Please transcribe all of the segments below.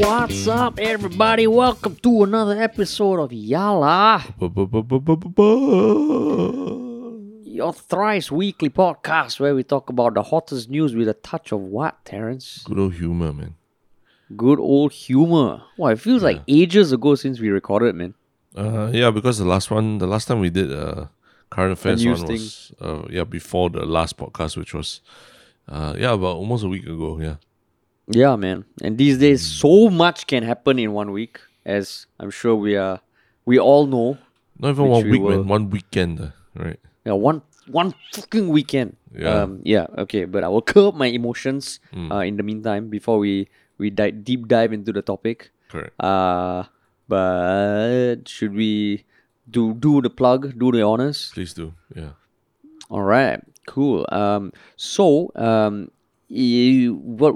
What's up, everybody? Welcome to another episode of Yala, your thrice weekly podcast where we talk about the hottest news with a touch of what, Terrence? Good old humor, man. Good old humor. Wow, it feels like ages ago since we recorded, man. Uh, yeah, because the last one, the last time we did uh current affairs news one was uh yeah before the last podcast, which was uh yeah about almost a week ago. Yeah, Yeah, man. And these days, so much can happen in one week, as I'm sure we are, we all know. not even one we week, man. One weekend, uh, right? Yeah, one one fucking weekend. Yeah. Um, yeah. Okay, but I will curb my emotions Mm. uh, in the meantime before we we di- deep dive into the topic. Correct. Uh, but should we do do the plug, do the honors? Please do. Yeah. All right, cool. Um, so um, you, what?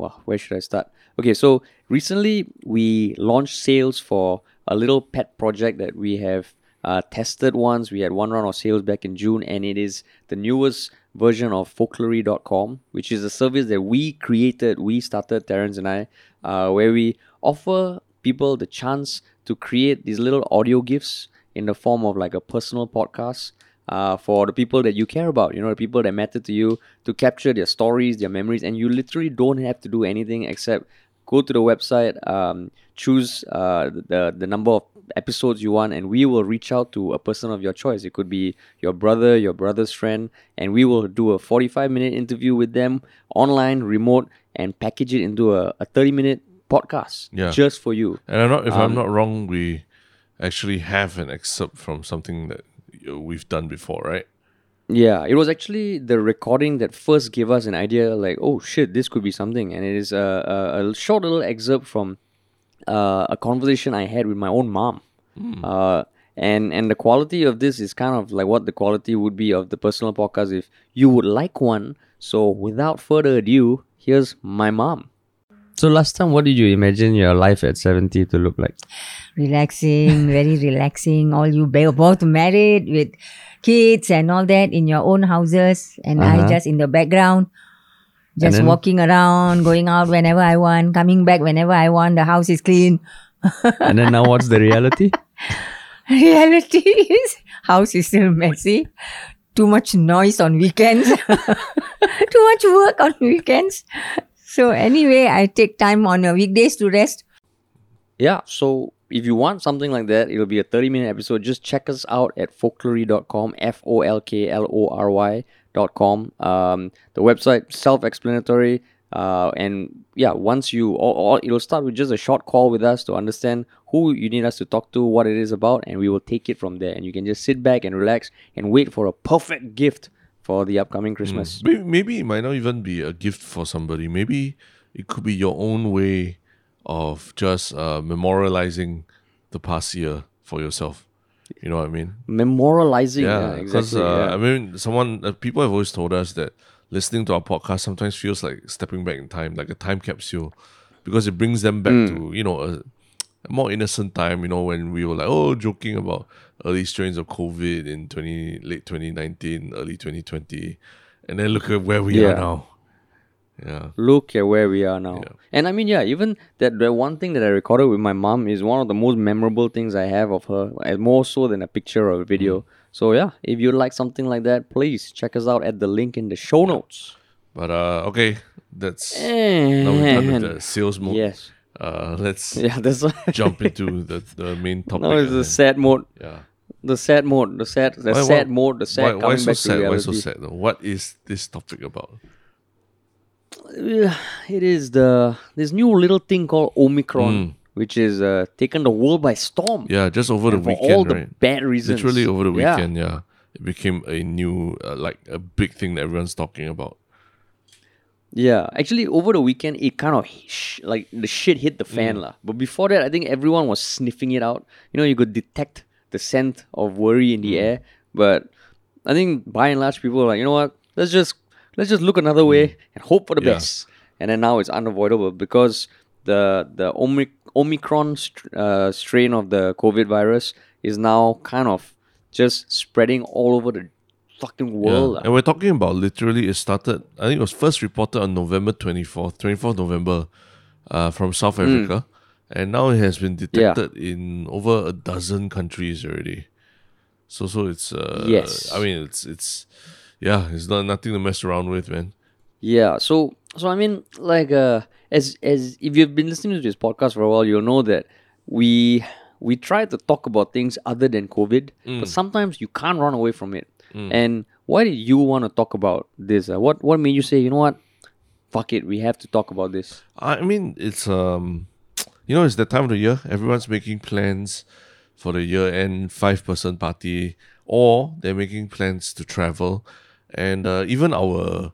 Well, where should I start? Okay, so recently we launched sales for a little pet project that we have uh, tested once. We had one round of sales back in June, and it is the newest version of folklory.com, which is a service that we created, we started, Terrence and I, uh, where we offer people the chance to create these little audio gifts in the form of like a personal podcast uh, for the people that you care about, you know, the people that matter to you, to capture their stories, their memories, and you literally don't have to do anything except go to the website, um, choose uh, the the number of episodes you want, and we will reach out to a person of your choice. It could be your brother, your brother's friend, and we will do a forty five minute interview with them online, remote, and package it into a, a thirty minute podcast Yeah. just for you. And I'm not, if Um, I'm not wrong, we actually have an excerpt from something that we've done before, right? Yeah, it was actually the recording that first gave us an idea like, oh shit, this could be something. And it is a, a, a short little excerpt from uh, a conversation I had with my own mom. Uh, and, and the quality of this is kind of like what the quality would be of the personal podcast if you would like one. So without further ado, here's my mom. So last time, what did you imagine your life at 70 to look like? relaxing, very relaxing. All you both married with kids and all that in your own houses, and Uh-huh. I just in the background, just then- walking around, going out whenever I want, coming back whenever I want. The house is clean. and then now what's the reality? Reality is house is still messy. Too much noise on weekends. Too much work on weekends. So anyway, I take time on uh, weekdays to rest. Yeah, so if you want something like that, it'll be a 30 minute episode. Just check us out at folklory.com, F O L K L O R Y.com. Um, the website, self explanatory. Uh, and yeah, once you, all, it'll start with just a short call with us to understand who you need us to talk to, what it is about, and we will take it from there. And you can just sit back and relax and wait for a perfect gift for the upcoming Christmas. Maybe, maybe it might not even be a gift for somebody. Maybe it could be your own way of just uh, memorializing the past year for yourself. You know what I mean? Memorializing. Yeah, Yeah, because exactly. uh, yeah. I mean, someone uh, people have always told us that listening to our podcast sometimes feels like stepping back in time, like a time capsule, because it brings them back Mm. to you know a, a more innocent time. You know when we were like oh joking about early strains of COVID in twenty late twenty nineteen, early twenty twenty, and then look at where we Yeah. are now. Yeah, look at where we are now. Yeah. And I mean, yeah, even that the one thing that I recorded with my mom is one of the most memorable things I have of her, and more so than a picture or a video. Mm. So yeah, if you like something like that, please check us out at the link in the show notes. but uh, okay, that's now we're done with the sales mode. yes, Uh, let's yeah, that's jump into the the main topic. no, it's a sad mode, yeah. The sad mode, the sad, the Why- sad why- mode, the sad why, coming why so back sad? Why so sad? What is this topic about? It is the this new little thing called Omicron, Mm. which is uh, taken the world by storm. Yeah, just over and the weekend, all right? the bad reasons. Literally over the Yeah. weekend, yeah. It became a new, uh, like a big thing that everyone's talking about. Yeah, actually, over the weekend, it kind of sh- like the shit hit the fan, Mm. lah. But before that, I think everyone was sniffing it out. You know, you could detect the scent of worry in the Mm. air. But I think by and large, people are like, you know what? Let's just let's just look another way and hope for the Mm. Yeah. best. And then now it's unavoidable because the the Omic- Omicron st- uh, strain of the COVID virus is now kind of just spreading all over the fucking world. Yeah. And we're talking about literally, it started, I think it was first reported on November 24th, 24th November. uh, from South Africa, and now it has been detected in over a dozen countries already. So so it's uh, Yes. I mean it's it's yeah, it's not nothing to mess around with, man. Yeah. So so I mean, like uh, as as if you've been listening to this podcast for a while, you'll know that we we try to talk about things other than COVID, but sometimes you can't run away from it. And why did you want to talk about this? Uh, what what made you say, you know what? Fuck it, we have to talk about this. I mean, it's um, you know, it's that time of the year. Everyone's making plans for the year end five person party, or they're making plans to travel, and uh, even our,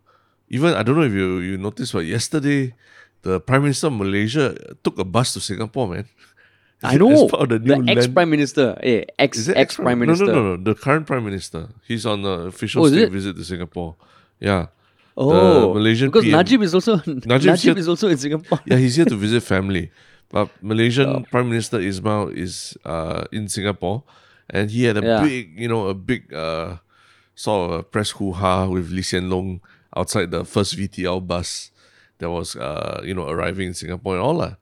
even I don't know if you you noticed, but yesterday, the Prime Minister of Malaysia took a bus to Singapore, man. I know the the ex prime minister, eh, ex, is ex Prime minister. No, no, no, no. The current prime minister. He's on the official Oh, state visit to Singapore. Yeah. Oh, the Malaysian because PM Najib is also Najib, here- is also in Singapore. Yeah, he's here to visit family. But Malaysian Oh. Prime Minister Ismail is uh, in Singapore, and he had a Yeah. big, you know, a big uh, sort of a press hoo ha with Lee Hsien Loong outside the first VTL bus that was, uh, you know, arriving in Singapore and all that.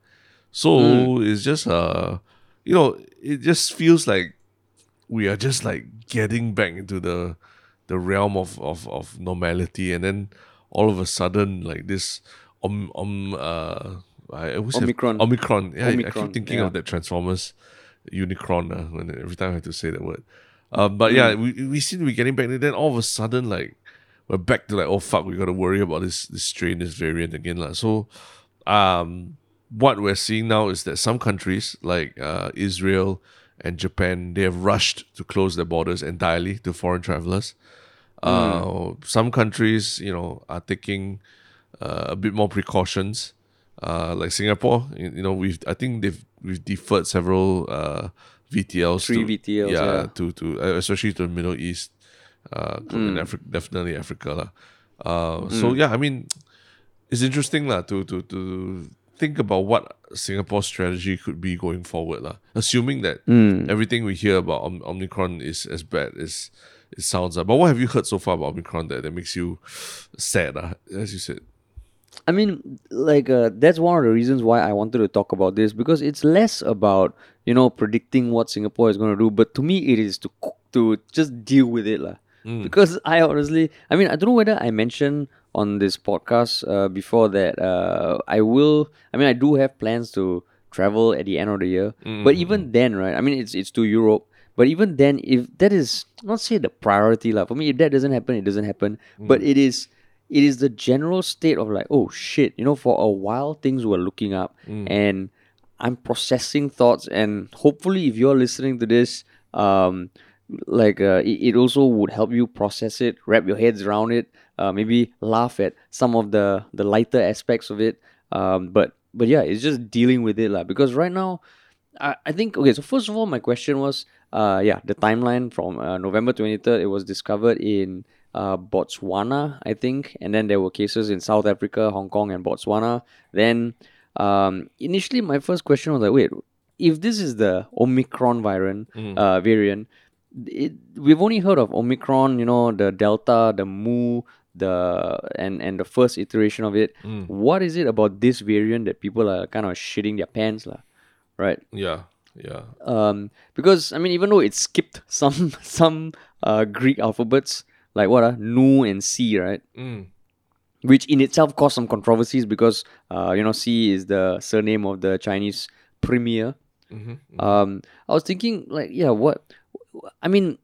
So Hmm. it's just, uh, you know, it just feels like we are just like getting back into the the realm of of, of normality, and then all of a sudden, like this, um, um, uh, I always have- Omicron. Omicron. Yeah, I- I keep thinking yeah. of that Transformers Unicron uh, when every time I have to say that word. Um, but yeah, we we seem to be getting back. And then all of a sudden, like we're back to like, oh fuck, we got to worry about this this strain, this variant again, lah. So, um, what we're seeing now is that some countries like uh, Israel and Japan they have rushed to close their borders entirely to foreign travelers. Uh, some countries, you know, are taking uh, a bit more precautions. Uh, like Singapore, you, know, we've I think they've we've deferred several uh, VTLs, Three to, VTLs, yeah, yeah. to to uh, especially to the Middle East, uh, and Afri- definitely Africa, lah. Uh, So yeah, I mean, it's interesting lah to to to think about what Singapore's strategy could be going forward lah. Assuming that everything we hear about Om- Omicron is as bad as it sounds. lah. But what have you heard so far about Omicron that, that makes you sad? lah, as you said. I mean, like uh, that's one of the reasons why I wanted to talk about this because it's less about you know predicting what Singapore is going to do, but to me it is to to just deal with it, lah. Because I honestly, I mean, I don't know whether I mentioned on this podcast uh, before that uh, I will. I mean, I do have plans to travel at the end of the year, but even then, right? I mean, it's it's to Europe. But even then, if that is not say the priority, lah. For me, if that doesn't happen, it doesn't happen. But it is it is the general state of like, oh shit, you know, for a while things were looking up and I'm processing thoughts and hopefully if you're listening to this, um, like uh, it, it also would help you process it, wrap your heads around it, uh, maybe laugh at some of the the lighter aspects of it. Um, but but yeah, it's just dealing with it lah. Because right now, I, I think okay. So first of all, my question was, uh, yeah, the timeline from uh, November twenty third. It was discovered in uh, Botswana, I think, and then there were cases in South Africa, Hong Kong, and Botswana. Then um, initially, my first question was like, wait, if this is the Omicron variant, uh, variant, it, we've only heard of Omicron, you know, the Delta, the Mu, the and and the first iteration of it. What is it about this variant that people are kind of shitting their pants, lah? Right? Yeah, yeah. um, because I mean, even though it skipped some some uh, Greek alphabets like what uh, Nu and Xi, right? Mm. Which in itself caused some controversies because uh, you know Xi is the surname of the Chinese premier. Um, I was thinking like, yeah, what? I mean,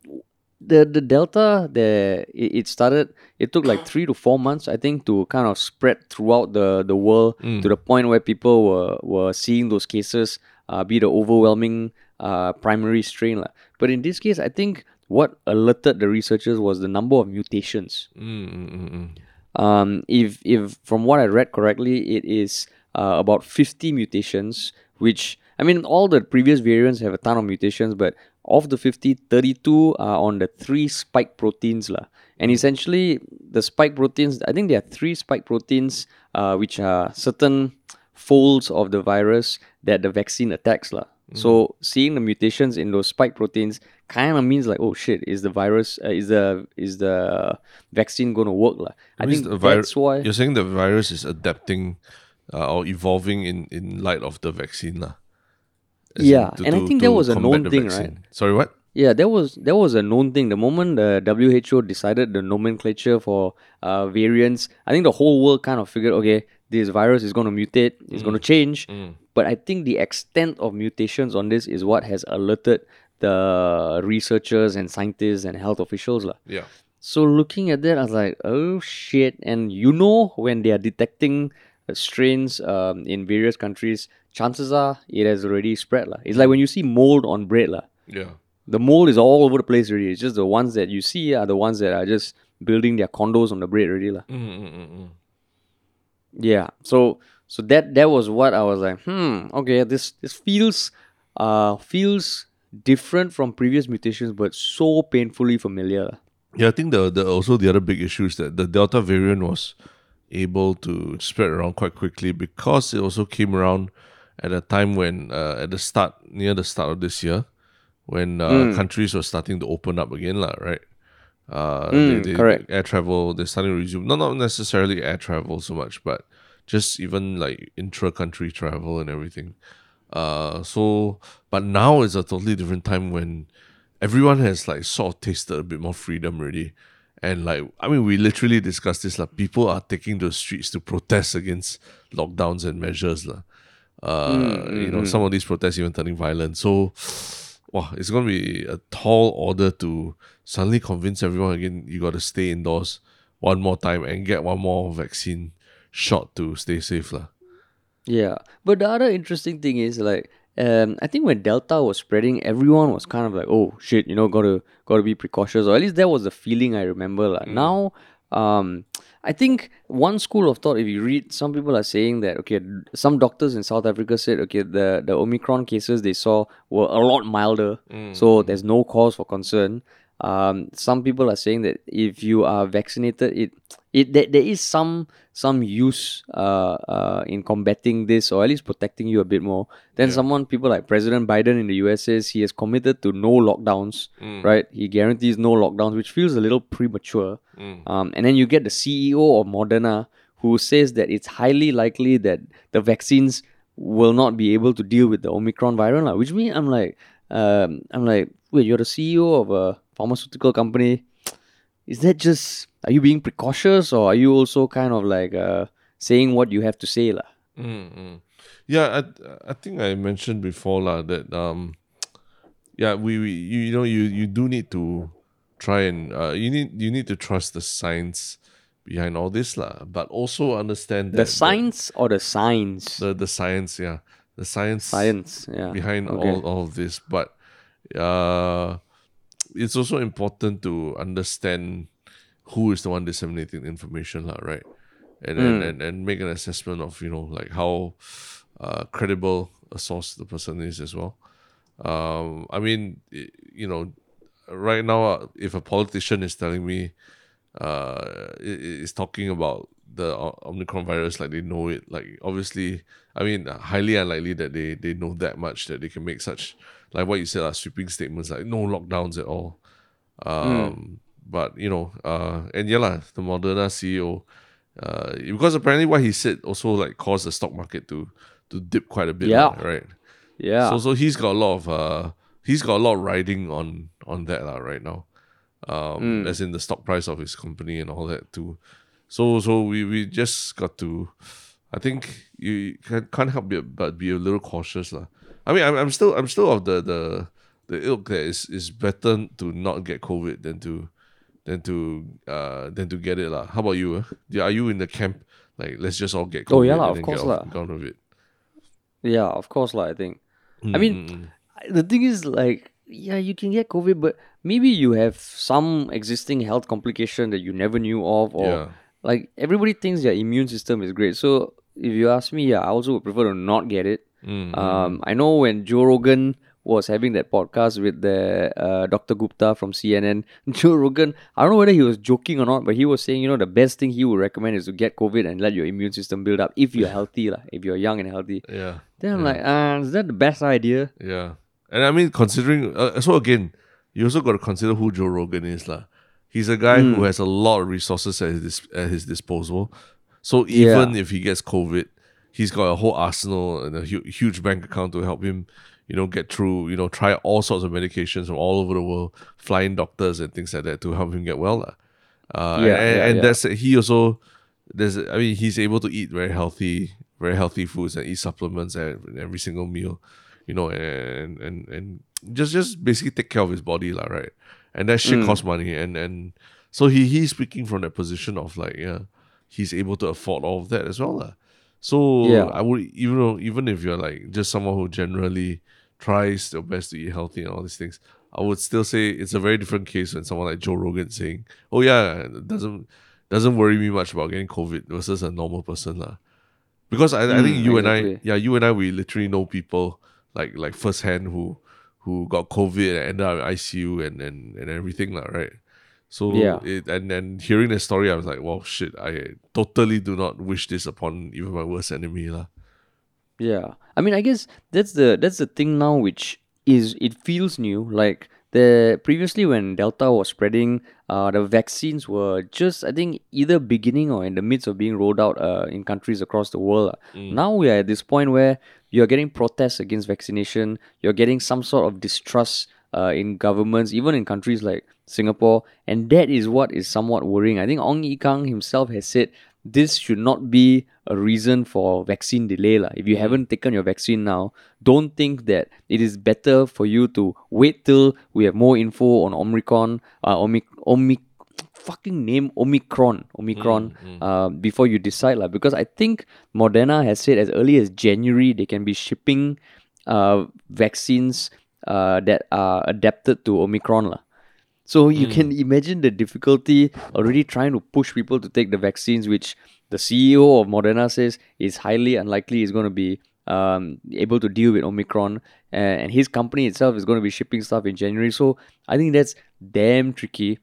the the Delta, the it, started. It took like three to four months, I think, to kind of spread throughout the the world to the point where people were were seeing those cases uh, be the overwhelming uh, primary strain. But in this case, I think what alerted the researchers was the number of mutations. Mm, mm, mm, mm. Um, if if from what I read correctly, it is uh, about 50 mutations, which I mean, all the previous variants have a ton of mutations, but of the 50, 32 are on the three spike proteins. lah. And essentially, the spike proteins, I think there are three spike proteins, uh, which are certain folds of the virus that the vaccine attacks. lah. So seeing the mutations in those spike proteins kind of means like, oh shit, is the virus, uh, is the is the vaccine going to work? lah? I think the vir- that's why. you're saying the virus is adapting uh, or evolving in, in light of the vaccine. As in Yeah, to- and I think to that was a known thing, vaccine. Sorry, what? Yeah, that was that was a known thing. The moment the WHO decided the nomenclature for uh, variants, I think the whole world kind of figured, okay, this virus is going to mutate, it's going to change. But I think the extent of mutations on this is what has alerted the researchers and scientists and health officials. lah. Yeah. So looking at that, I was like, oh shit! And you know when they are detecting uh, strains um, in various countries, chances are it has already spread. lah. It's like when you see mold on bread. lah Yeah. the mold is all over the place already. It's just the ones that you see are the ones that are just building their condos on the bread already. lah. Mm, mm, mm, mm. Yeah. So so that that was what I was like, hmm, okay, this this feels uh feels different from previous mutations, but so painfully familiar. Yeah, I think the, the also the other big issue is that the Delta variant was able to spread around quite quickly because it also came around at a time when uh, at the start near the start of this year when uh, countries were starting to open up again, lah, right? Uh, Mm, they, they, correct. Air travel, they're starting to resume. Not not necessarily air travel so much, but just even like intra-country travel and everything. Uh, so but now is a totally different time when everyone has like sort of tasted a bit more freedom already. And like I mean we literally discussed this like people are taking to the streets to protest against lockdowns and measures. lah. Uh you know, some of these protests even turning violent. So wow, it's gonna be a tall order to suddenly convince everyone again you gotta stay indoors one more time and get one more vaccine shot to stay safe. lah. Yeah. But the other interesting thing is like um, I think when Delta was spreading, everyone was kind of like, "Oh shit, you know, gotta gotta be precautious." Or at least that was the feeling I remember. Like now, um, I think one school of thought, if you read, some people are saying that okay, some doctors in South Africa said okay, the the Omicron cases they saw were a lot milder, so there's no cause for concern. Um, some people are saying that if you are vaccinated, it it there, there is some some use uh, uh, in combating this or at least protecting you a bit more. Then someone people like President Biden in the US says he has committed to no lockdowns, right? He guarantees no lockdowns, which feels a little premature. Um, and then you get the CEO of Moderna who says that it's highly likely that the vaccines will not be able to deal with the Omicron variant, which means I'm like, um, I'm like, wait, you're the CEO of a pharmaceutical company. Is that just are you being precautious or are you also kind of like uh, saying what you have to say, lah? Mm-mm. Yeah, I I think I mentioned before lah that um, yeah, we, we you, you know you you do need to try and uh, you need you need to trust the science behind all this lah, but also understand that The science or the signs? the the science, yeah, the science Science, yeah. behind Okay. all, all of this. But uh, it's also important to understand who is the one disseminating information, lah, right? And, Hmm. and, and and make an assessment of you know like how uh, credible a source the person is as well. Um, I mean, you know, right now, uh, if a politician is telling me, uh, is talking about the O- Omicron virus like they know it, like obviously, I mean, highly unlikely that they they know that much that they can make such like what you said, uh, sweeping statements like no lockdowns at all. Um, but you know, uh, and yeah, the Moderna CEO, uh, because apparently what he said also like caused the stock market to to dip quite a bit, Yeah. right? Yeah. So so he's got a lot of uh he's got a lot riding on on that lah right now. Um as in the stock price of his company and all that too. So so we we just got to I think you can, can't help but, be a little cautious lah. I mean I'm, I'm still I'm still of the the the ilk that is is better to not get COVID than to than to uh than to get it lah. How about you? Uh? Yeah, Are you in the camp like let's just all get COVID Oh, yeah lah, and of then get course off, lah. get on it? Yeah, of course, like I think. I mean, the thing is, like, yeah, you can get COVID, but maybe you have some existing health complication that you never knew of, or Yeah. Like everybody thinks their immune system is great. So if you ask me, yeah, I also would prefer to not get it. Mm, Um, I know when Joe Rogan was having that podcast with the uh, Dr. Gupta from CNN, Joe Rogan, I don't know whether he was joking or not, but he was saying, you know, the best thing he would recommend is to get COVID and let your immune system build up if you're healthy, lah, if you're young and healthy. Yeah. Then I'm like, uh, is that the best idea? Yeah, and I mean, considering uh, so again, you also got to consider who Joe Rogan is, lah. He's a guy Hmm. who has a lot of resources at his at his disposal. So even if he gets COVID, he's got a whole arsenal and a hu- huge bank account to help him, you know, get through, you know, try all sorts of medications from all over the world, flying doctors and things like that to help him get well. Uh, Yeah, and, yeah, and yeah. that's he also there's I mean he's able to eat very healthy, very healthy foods and eat supplements at every single meal, you know, and and and just just basically take care of his body, lah, right? And that Mm. shit costs money, and and so he he's speaking from that position of like yeah, he's able to afford all of that as well, lah. So Yeah. I would even though even if you're like just someone who generally tries their best to eat healthy and all these things, I would still say it's a very different case when someone like Joe Rogan saying, "Oh yeah, it doesn't doesn't worry me much about getting COVID versus a normal person lah." Because I, I think Mm, you and I, yeah, you and I, we literally know people like like firsthand who who got COVID and ended up in ICU and and, and everything lah, right? So Yeah. it, and then hearing the story, I was like, "Wow, shit! I totally do not wish this upon even my worst enemy lah." Yeah, I mean, I guess that's the that's the thing now, which is it feels new. Like the previously when Delta was spreading, uh, the vaccines were just I think either beginning or in the midst of being rolled out uh, in countries across the world. uh. Now we are at this point where you're getting protests against vaccination. You're getting some sort of distrust uh, in governments, even in countries like Singapore, and that is what is somewhat worrying. I think Ong Ye Kung himself has said this should not be a reason for vaccine delay. lah. If you haven't taken your vaccine now, don't think that it is better for you to wait till we have more info on Omicron, uh, Omic, Omic, fucking name Omicron, Omicron, Uh, before you decide. lah. Because I think Moderna has said as early as January they can be shipping uh, vaccines uh, that are adapted to Omicron. lah. So you can imagine the difficulty already trying to push people to take the vaccines, which the CEO of Moderna says is highly unlikely is going to be um, able to deal with Omicron, and, and his company itself is going to be shipping stuff in January. So I think that's damn tricky.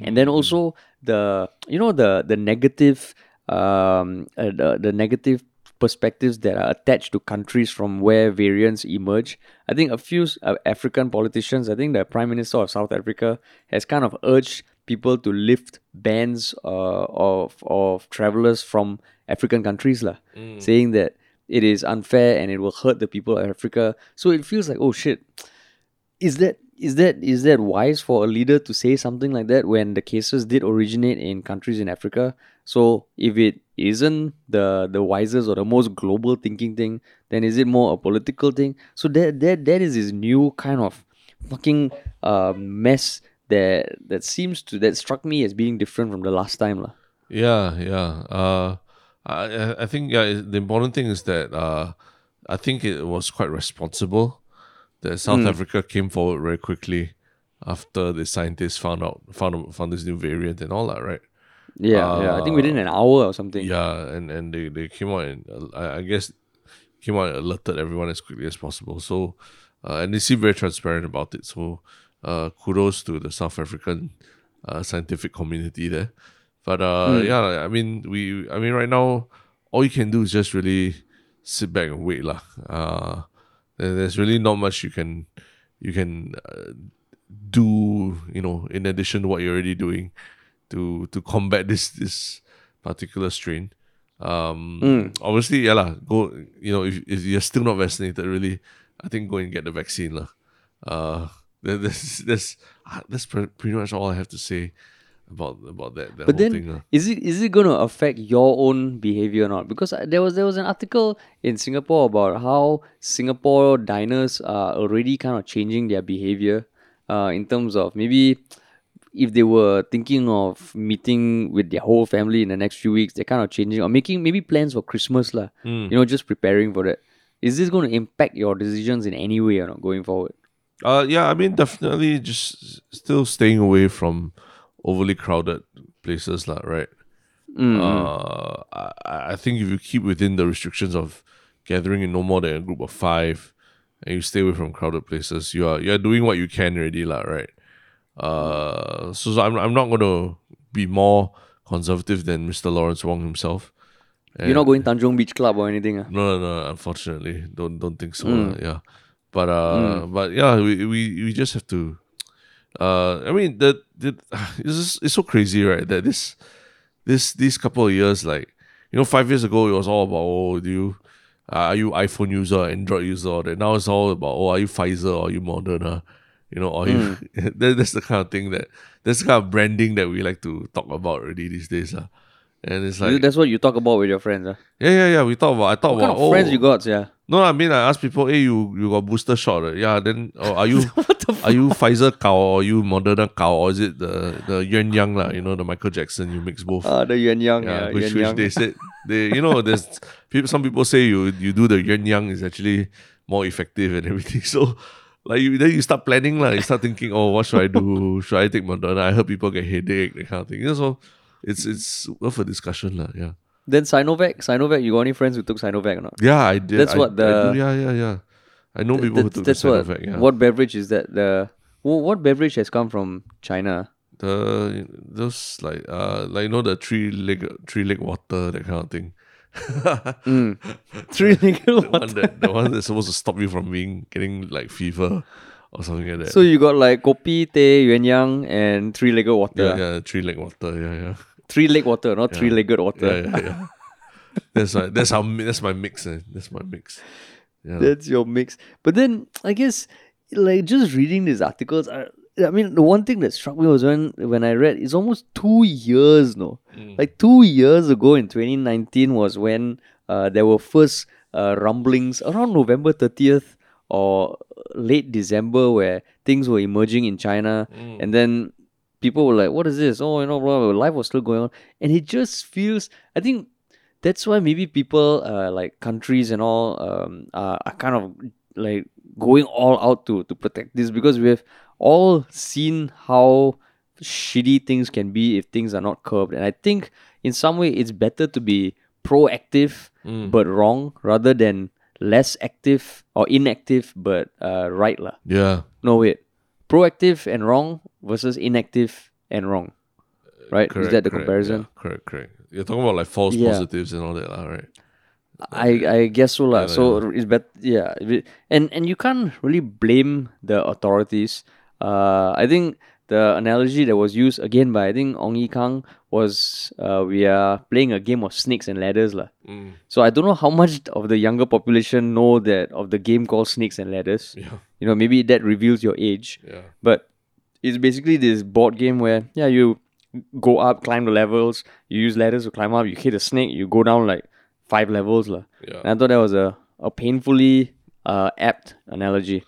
And then also the you know the the negative um uh, the, the negative perspectives that are attached to countries from where variants emerge. I think a few uh, African politicians, I think the Prime Minister of South Africa has kind of urged people to lift bans uh, of of travelers from African countries, lah, saying that it is unfair and it will hurt the people of Africa. So it feels like, oh shit, is that is that is that wise for a leader to say something like that when the cases did originate in countries in Africa? So if it isn't the the wisest or the most global thinking thing, then is it more a political thing? So that that that is this new kind of fucking uh, mess that that seems to that struck me as being different from the last time lah. Yeah, yeah. Uh, I I- I think yeah. The important thing is that uh, I think it was quite responsible that South Africa came forward very quickly after the scientists found out found found this new variant and all that, right? Yeah, yeah. I think within an hour or something. Yeah, and and they, they came out and uh, I, I guess came out and alerted everyone as quickly as possible. So, uh, and they seem very transparent about it. So, uh, kudos to the South African uh, scientific community there. But uh, yeah, I mean, we, I mean, right now, all you can do is just really sit back and wait, lah. Uh, there- there's really not much you can, you can uh, do, you know, in addition to what you're already doing, to to combat this this particular strain. Um, obviously, yeah, lah. Go, you know, if, if you're still not vaccinated, really, I think go and get the vaccine, lah. Uh, that's that's ah, that's pretty much all I have to say about about that. that But whole then, thing, is it is it going to affect your own behavior or not? Because there was there was an article in Singapore about how Singapore diners are already kind of changing their behavior, uh, in terms of maybe if they were thinking of meeting with their whole family in the next few weeks, they're kind of changing or making maybe plans for Christmas lah. You know, just preparing for that. Is this going to impact your decisions in any way or not going forward? Uh, yeah, I mean, definitely just still staying away from overly crowded places, lah. Right. Uh, I, I think if you keep within the restrictions of gathering in no more than a group of five, and you stay away from crowded places, you are you are doing what you can already, lah. Right. Uh, so, I'm I'm not gonna be more conservative than Mr. Lawrence Wong himself. You're not going Tanjong Beach Club or anything. ah? No, no, no. Unfortunately, don't don't think so. uh, yeah, but uh, but yeah, we, we we just have to. Uh, I mean, the the it's just, it's so crazy, right? That this this these couple of years, like you know, five years ago it was all about oh, do you uh, are you iPhone user, Android user, that now it's all about oh, are you Pfizer or are you Moderna? You know, or you that, that's the kind of thing that that's the kind of branding that we like to talk about already these days. Uh. And it's like That's what you talk about with your friends. Huh? yeah, yeah, yeah. We talk about I talk What kind of oh friends you got, yeah? no, I mean I ask people, hey, you you got booster shot? uh? Yeah, then oh, are you what the, are you Pfizer cow or are you Moderna cow or is it the the Yuan Yang lah? You know the Michael Jackson. You mix both. Uh, the Yuan Yang, yeah, yeah, which, which they said they you know there's people some people say you you do the Yuan Yang is actually more effective and everything. So like you then you start planning lah. You start thinking, oh, what should I do? should I take Moderna? I heard people get headache, that kind of thing. You know, so it's it's worth a discussion lah. Yeah. Then Sinovac, Sinovac, you got any friends who took Sinovac or not? Yeah, I did. That's I- what the- do, yeah, yeah, yeah. I know people who took that's the what. Yeah. What beverage is that? The what beverage has come from China? the those like uh like you know the three leg three leg water that kind of thing. Three liquid the water. one that the one that's supposed to stop you from being getting like fever or something like that. So you got like kopi, teh, yuan yang, and three-legged water. yeah, yeah, three leg water. Yeah, yeah, Three-leg water, not three-legged water. yeah, yeah. yeah. that's my that's how that's my mix. Eh. That's my mix. Yeah. That's your mix. But then I guess like just reading these articles, I, I mean the one thing that struck me was when when I read it's almost two years no. Like two years ago in 2019 was when uh, there were first uh, rumblings around November 30th or late December where things were emerging in China and then people were like, What is this? Oh, you know, blah, blah, blah. life was still going on. And it just feels I think that's why maybe people uh, like countries and all um, are, are kind of like going all out to to protect this because we have all seen how shitty things can be if things are not curbed and i think in some way it's better to be proactive but wrong rather than less active or inactive but uh, right lah. yeah. no wait proactive and wrong versus inactive and wrong right Correct, is that the correct, comparison Yeah, correct, correct. You're talking about like false Yeah. positives and all that, lah, right? I I guess so lah. Yeah, So it's better, yeah. And and you can't really blame the authorities. Uh, I think the analogy that was used again by I think Ong Ye Kung was uh, we are playing a game of snakes and ladders lah. Mm. So I don't know how much of the younger population know that of the game called Snakes and Ladders. Yeah, You know, maybe that reveals your age. yeah. But it's basically this board game where yeah, you go up, climb the levels, you use ladders to climb up, you hit a snake, you go down like five levels. lah. Yeah. And I thought that was a, a painfully uh, apt analogy.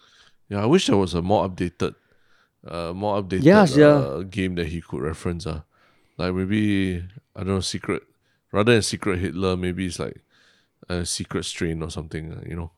Yeah, I wish there was a more updated, uh, more updated Yes, yeah. uh, game that he could reference. Uh. Like maybe I don't know, secret rather than secret Hitler, maybe it's like a secret strain or something. Uh, you know,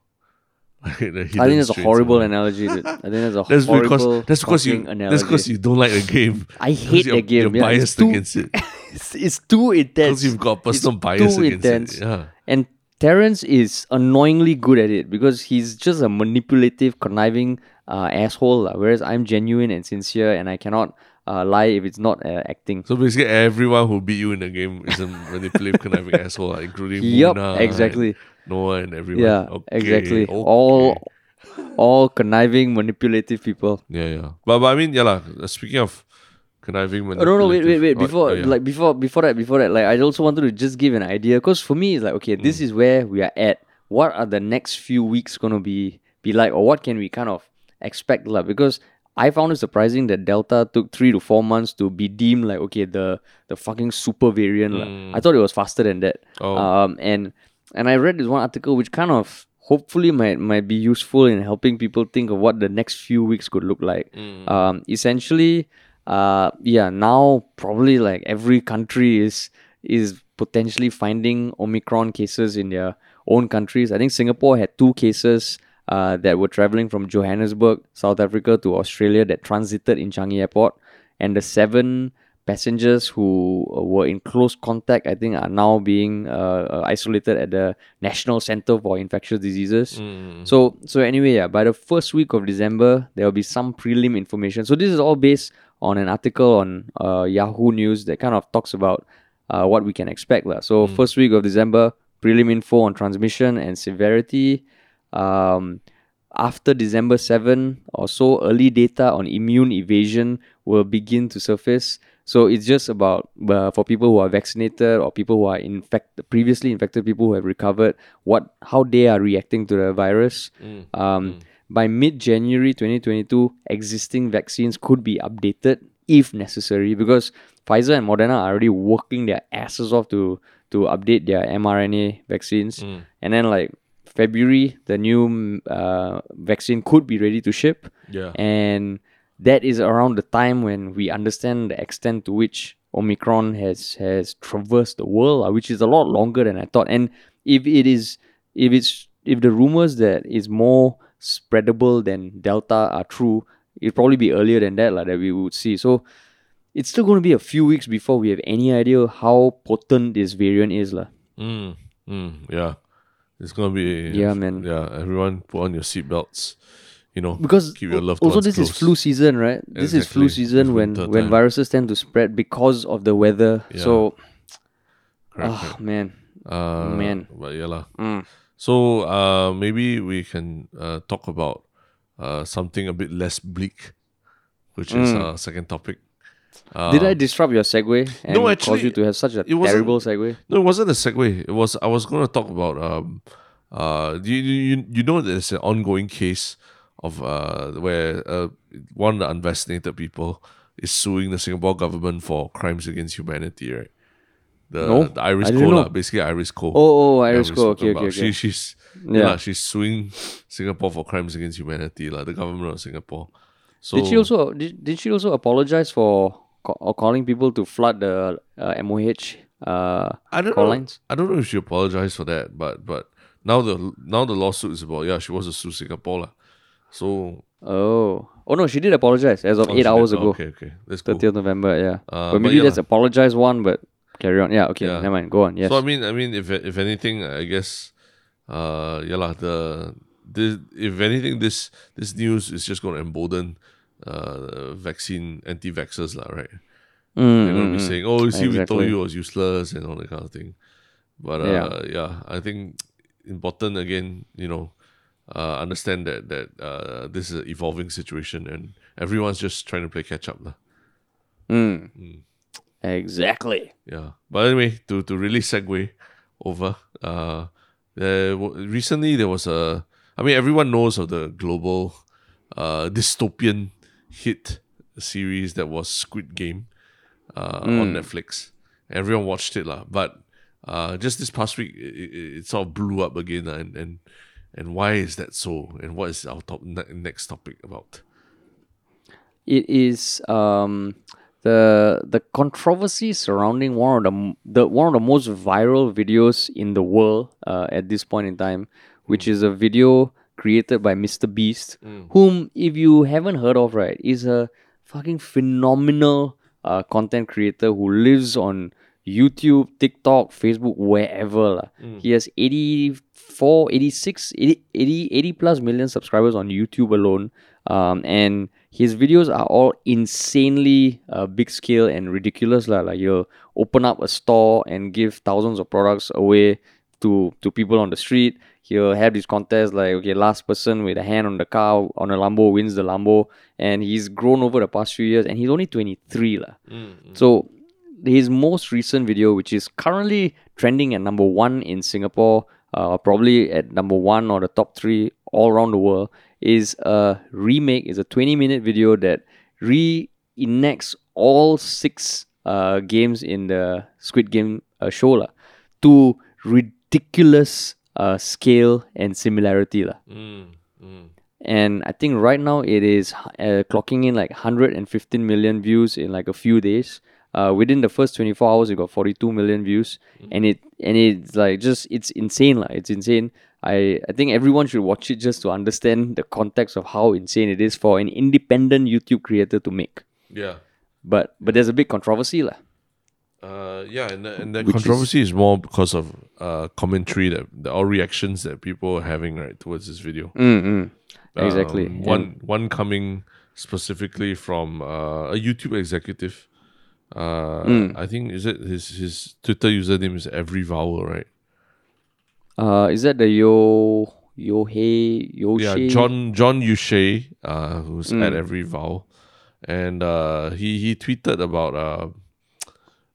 I think that's a horrible or- analogy. dude. I think that's a That's horrible because that's because you fucking that's because you don't like the game. I hate the game. You're yeah, biased too, against it It's, it's too intense. because you've got personal It's bias against intense. it. Yeah, And Terrence is annoyingly good at it because he's just a manipulative, conniving uh, asshole. lah, Whereas I'm genuine and sincere, and I cannot uh, lie if it's not uh, acting. So basically, everyone who beat you in the game is a manipulative, conniving asshole, like, including Yup, Muna, exactly. and Noah, and everyone. Yeah, Okay, exactly. okay. All, all conniving, manipulative people. Yeah, yeah. But, but I mean, yeah, lah. Speaking of conniving, Oh, no, no, wait, wait, wait. Before, oh, yeah. like, before, before that, before that, like, I also wanted to just give an idea because for me, it's like, okay, this Mm. is where we are at. What are the next few weeks gonna be be like, or what can we kind of expect, like? Because I found it surprising that Delta took three to four months to be deemed like, okay, the the fucking super variant. lah. I thought it was faster than that. Mm. Oh. Um, and and I read this one article which kind of hopefully might might be useful in helping people think of what the next few weeks could look like. Mm. Um, essentially, uh, yeah, now probably like every country is is potentially finding Omicron cases in their own countries. I think Singapore had two cases uh, that were traveling from Johannesburg, South Africa, to Australia that transited in Changi Airport, and the seven passengers who uh, were in close contact, I think, are now being uh, uh, isolated at the National Center for Infectious Diseases. Mm. So, so anyway, yeah, by the first week of December, there will be some prelim information. So this is all based on an article on uh, Yahoo News that kind of talks about uh, what we can expect. lah. So first week of December, prelim info on transmission and severity. Um, after December 7 or so, early data on immune evasion will begin to surface. So it's just about uh, for people who are vaccinated or people who are infected, previously infected, people who have recovered, what how they are reacting to the virus. Um, By mid January 2022, existing vaccines could be updated if necessary because Pfizer and Moderna are already working their asses off to to update their mRNA vaccines, and then like February, the new mm, uh, vaccine could be ready to ship Yeah. and that is around the time when we understand the extent to which Omicron has has traversed the world, uh, which is a lot longer than I thought. And if it is, if it's, if the rumors that it's more spreadable than Delta are true, it'll probably be earlier than that, like, that we would see. So it's still going to be a few weeks before we have any idea how potent this variant is, lah. Mm, mm, yeah. It's gonna be Yeah, man. Yeah, everyone put on your seatbelts. You know, because keep your loved also this is flu season right this is flu season It's when when time. viruses tend to spread because of the weather Yeah. so Correct, oh man Uh, man. But yeah, lah. Mm. So uh, maybe we can uh, talk about uh, something a bit less bleak, which is Mm. our second topic. Uh, did i disrupt your segue and no, cause actually, you to have such a terrible segue No, it wasn't a segue. It was I was going to talk about um uh you you you know there's an ongoing case of uh where uh one of the unvaccinated people is suing the Singapore government for crimes against humanity, right? The No, the Iris I Koh, know. basically Iris Koh. oh oh Yeah, iris Koh. okay okay okay She, she's Yeah. she's suing Singapore for crimes against humanity, like the government of Singapore. So did she also did, did she also apologize for or calling people to flood the uh, MOH uh I don't call know. lines? I don't know if she apologized for that, but but now the now the lawsuit is about yeah she wants to sue Singapore lah. So oh oh no she did apologize as of oh, eight hours did- ago Okay, okay, that's cool. 30th November yeah Uh, but but maybe yeah that's apologize one but carry on yeah okay Yeah. never mind go on yes So I mean, I mean, if if anything, I guess, uh, yeah lah. The this, if anything, this this news is just going to embolden uh vaccine anti-vaxxers lah, right? Mm, They're going mm, to be mm. saying, "Oh, you see, we told you it was useless and all that kind of thing." But uh, Yeah. yeah. I think important again, you know, uh, understand that that uh, this is an evolving situation and everyone's just trying to play catch up lah. Mm. Exactly. Yeah. But anyway, to to really segue over, uh, there w- recently there was a. I mean, everyone knows of the global, uh, dystopian hit series that was Squid Game, uh, on Netflix. Everyone watched it lah. But uh, just this past week, it, it, it sort of blew up again, lah, and and and why is that so? And what is our top ne- next topic about? It is um the the controversy surrounding one of the the one of the most viral videos in the world uh, at this point in time, which is a video created by Mr. Beast, whom if you haven't heard of, right, is a fucking phenomenal uh, content creator who lives on YouTube, TikTok, Facebook, wherever. lah. He has 84, 86, 80, 80, 80 plus million subscribers on YouTube alone. Um, and his videos are all insanely uh, big scale and ridiculous. lah. Like you'll open up a store and give thousands of products away to, to people on the street. He'll have this contest like, okay, last person with a hand on the car on a Lambo wins the Lambo. And he's grown over the past few years and he's only 23. lah. So his most recent video, which is currently trending at number one in Singapore, uh, probably at number one or the top three all around the world, is a remake. Is a 20 minute video that reenacts all six uh, games in the Squid Game uh, show lah, to ridiculous uh, scale and similarity lah. And I think right now it is uh, clocking in like 115 million views in like a few days. Uh, within the first 24 hours, it got 42 million views, and it and it's like just it's insane, like it's insane. I I think everyone should watch it just to understand the context of how insane it is for an independent YouTube creator to make. Yeah. But but there's a big controversy, lah. Uh, yeah, and, the- and Which controversy is, more because of uh, commentary that, that or reactions that people are having right towards this video. Mm-hmm. Exactly. Um, And- one one coming specifically from uh, a YouTube executive. Uh, Mm. I think is it his his Twitter username is every vowel right? Uh, is that the Yo Yo Hey Yo Yeah, John John Youshaei, uh, who's Mm. at every vowel, and uh, he he tweeted about uh,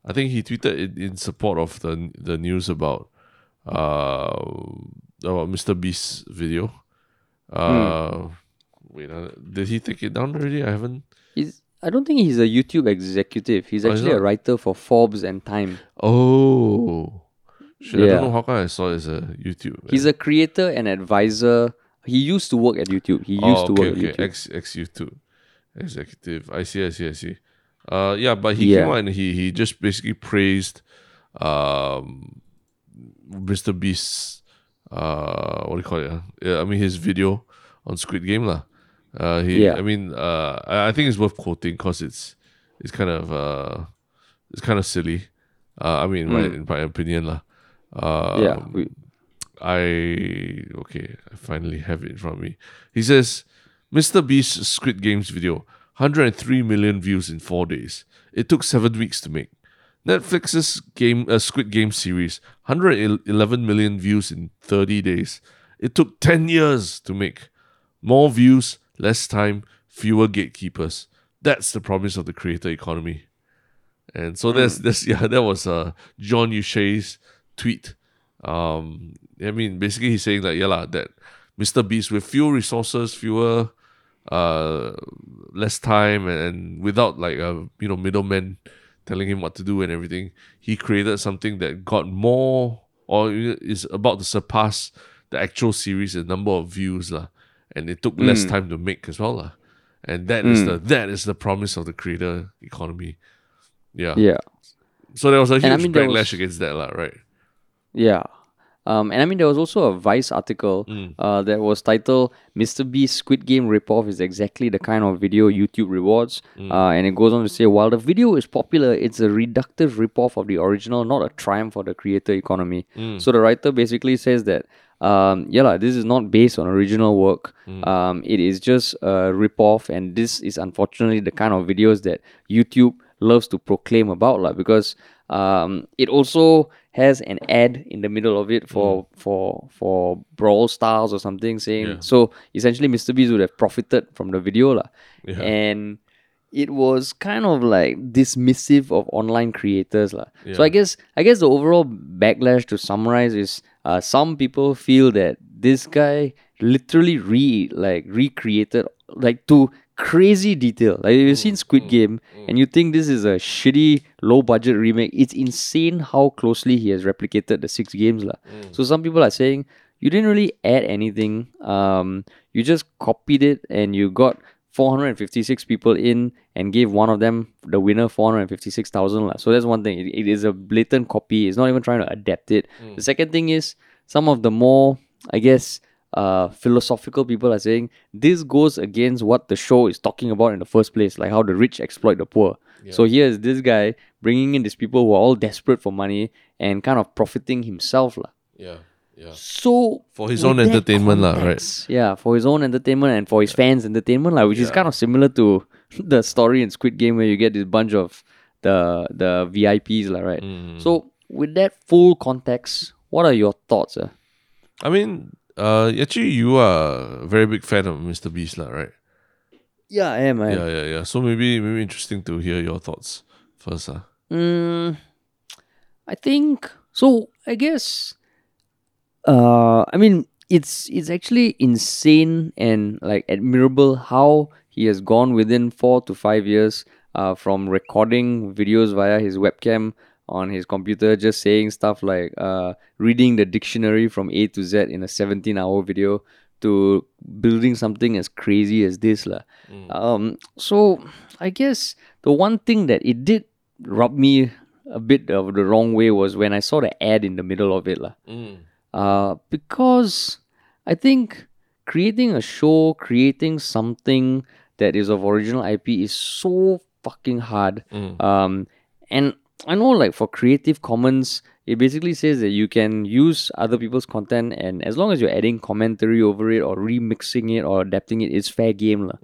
I think he tweeted in, in support of the the news about uh about Mr. Beast's video. Uh, wait, uh, did he take it down already? I haven't. He's, I don't think he's a YouTube executive. He's Oh, actually a writer for Forbes and Time. Oh, shit! I don't know how come I saw it as a YouTube. He's a creator and advisor. He used to work at YouTube. He used oh, to work okay. at YouTube. Ex ex YouTube executive. I see, I see, I see. Uh, yeah, but he Yeah. came out and he he just basically praised, um, Mr. Beast's uh, what do you call it? ah? Yeah, I mean his video on Squid Game lah. Uh, he, Yeah. I mean, uh, I, I think it's worth quoting because it's it's kind of uh, it's kind of silly. Uh, I mean, in my, in my opinion lah. Uh, yeah. we- I okay, I finally have it in front of me. He says, Mr. Beast's Squid Games video, 103 million views in four days. It took seven weeks to make. Netflix's game uh, Squid Game series, 111 million views in 30 days. It took 10 years to make. More views, less time, fewer gatekeepers. That's the promise of the creator economy. And so that's that's yeah, that was uh Jon Youshaei's tweet. Um I mean basically he's saying that yeah lah, that Mr. Beast with fewer resources, fewer uh less time and, and without like a you know middleman telling him what to do and everything, he created something that got more or is about to surpass the actual series in number of views lah. And it took less time to make as well lah. And that is the that is the promise of the creator economy. Yeah. yeah. So there was a huge I mean, backlash was- against that, lah, right? Yeah. Um, and I mean, there was also a Vice article Mm. uh, that was titled Mr. Beast Squid Game Ripoff is exactly the kind of video YouTube rewards. Mm. Uh, and it goes on to say, while the video is popular, it's a reductive ripoff of the original, not a triumph for the creator economy. Mm. So the writer basically says that, um, yeah, lah, this is not based on original work. Mm. Um, it is just a ripoff. And this is unfortunately the kind of videos that YouTube loves to proclaim about, lah, because um, it also has an ad in the middle of it for for for Brawl Stars or something saying Yeah. so essentially Mr. Beast would have profited from the video. Yeah. and it was kind of like dismissive of online creators lah. So I guess I guess the overall backlash to summarize is uh, some people feel that this guy literally re like recreated like to crazy detail. Like you've seen mm, Squid mm, Game mm. and you think this is a shitty low budget remake. It's insane how closely he has replicated the six games lah. So some people are saying you didn't really add anything. Um, you just copied it and you got 456 people in and gave one of them the winner 456,000 lah. So that's one thing. It, it is a blatant copy. It's not even trying to adapt it. The second thing is some of the more, I guess, uh, philosophical people are saying this goes against what the show is talking about in the first place, like how the rich exploit the poor. So here's this guy bringing in these people who are all desperate for money and kind of profiting himself. lah. Yeah. Yeah. So For his own entertainment lah, right? Yeah, for his own entertainment and for his fans' entertainment, like, which is kind of similar to the story in Squid Game where you get this bunch of the the VIPs, lah, right? Mm. So with that full context, what are your thoughts? Uh? I mean, uh, actually, you are a very big fan of Mr. Beast, lah, right? Yeah, I am. I am. Yeah, yeah, yeah. So maybe, maybe interesting to hear your thoughts first, ah. Mm, I think so. I guess. Uh, I mean, it's it's actually insane and like admirable how he has gone within four to five years. Uh, from recording videos via his webcam on his computer, just saying stuff like uh, reading the dictionary from A to Z in a 17 hour video to building something as crazy as this. lah. Um, so I guess the one thing that it did rub me a bit of the wrong way was when I saw the ad in the middle of it. lah. Uh, because I think creating a show, creating something that is of original IP is so fucking hard. Um, and I know, like for Creative Commons, it basically says that you can use other people's content, and as long as you're adding commentary over it or remixing it or adapting it, it's fair game. lah.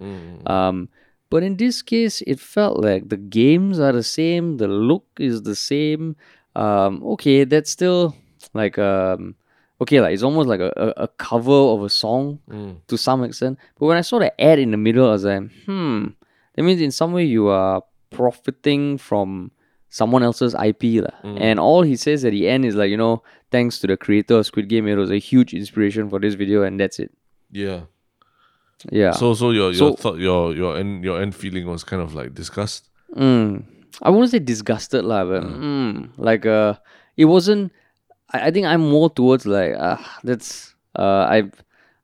Um, but in this case, it felt like the games are the same, the look is the same. Um, okay, that's still like um, okay, like it's almost like a, a, a cover of a song to some extent. But when I saw the ad in the middle, I was like, hmm, that means in some way you are profiting from someone else's IP. lah. And all he says at the end is like, you know, thanks to the creator of Squid Game, it was a huge inspiration for this video, and that's it. Yeah. Yeah. So so your your So- thought your your end your end feeling was kind of like disgust. Mm. I wouldn't say disgusted lah, but mm, like uh, it wasn't. I, I think I'm more towards like uh, that's uh, I,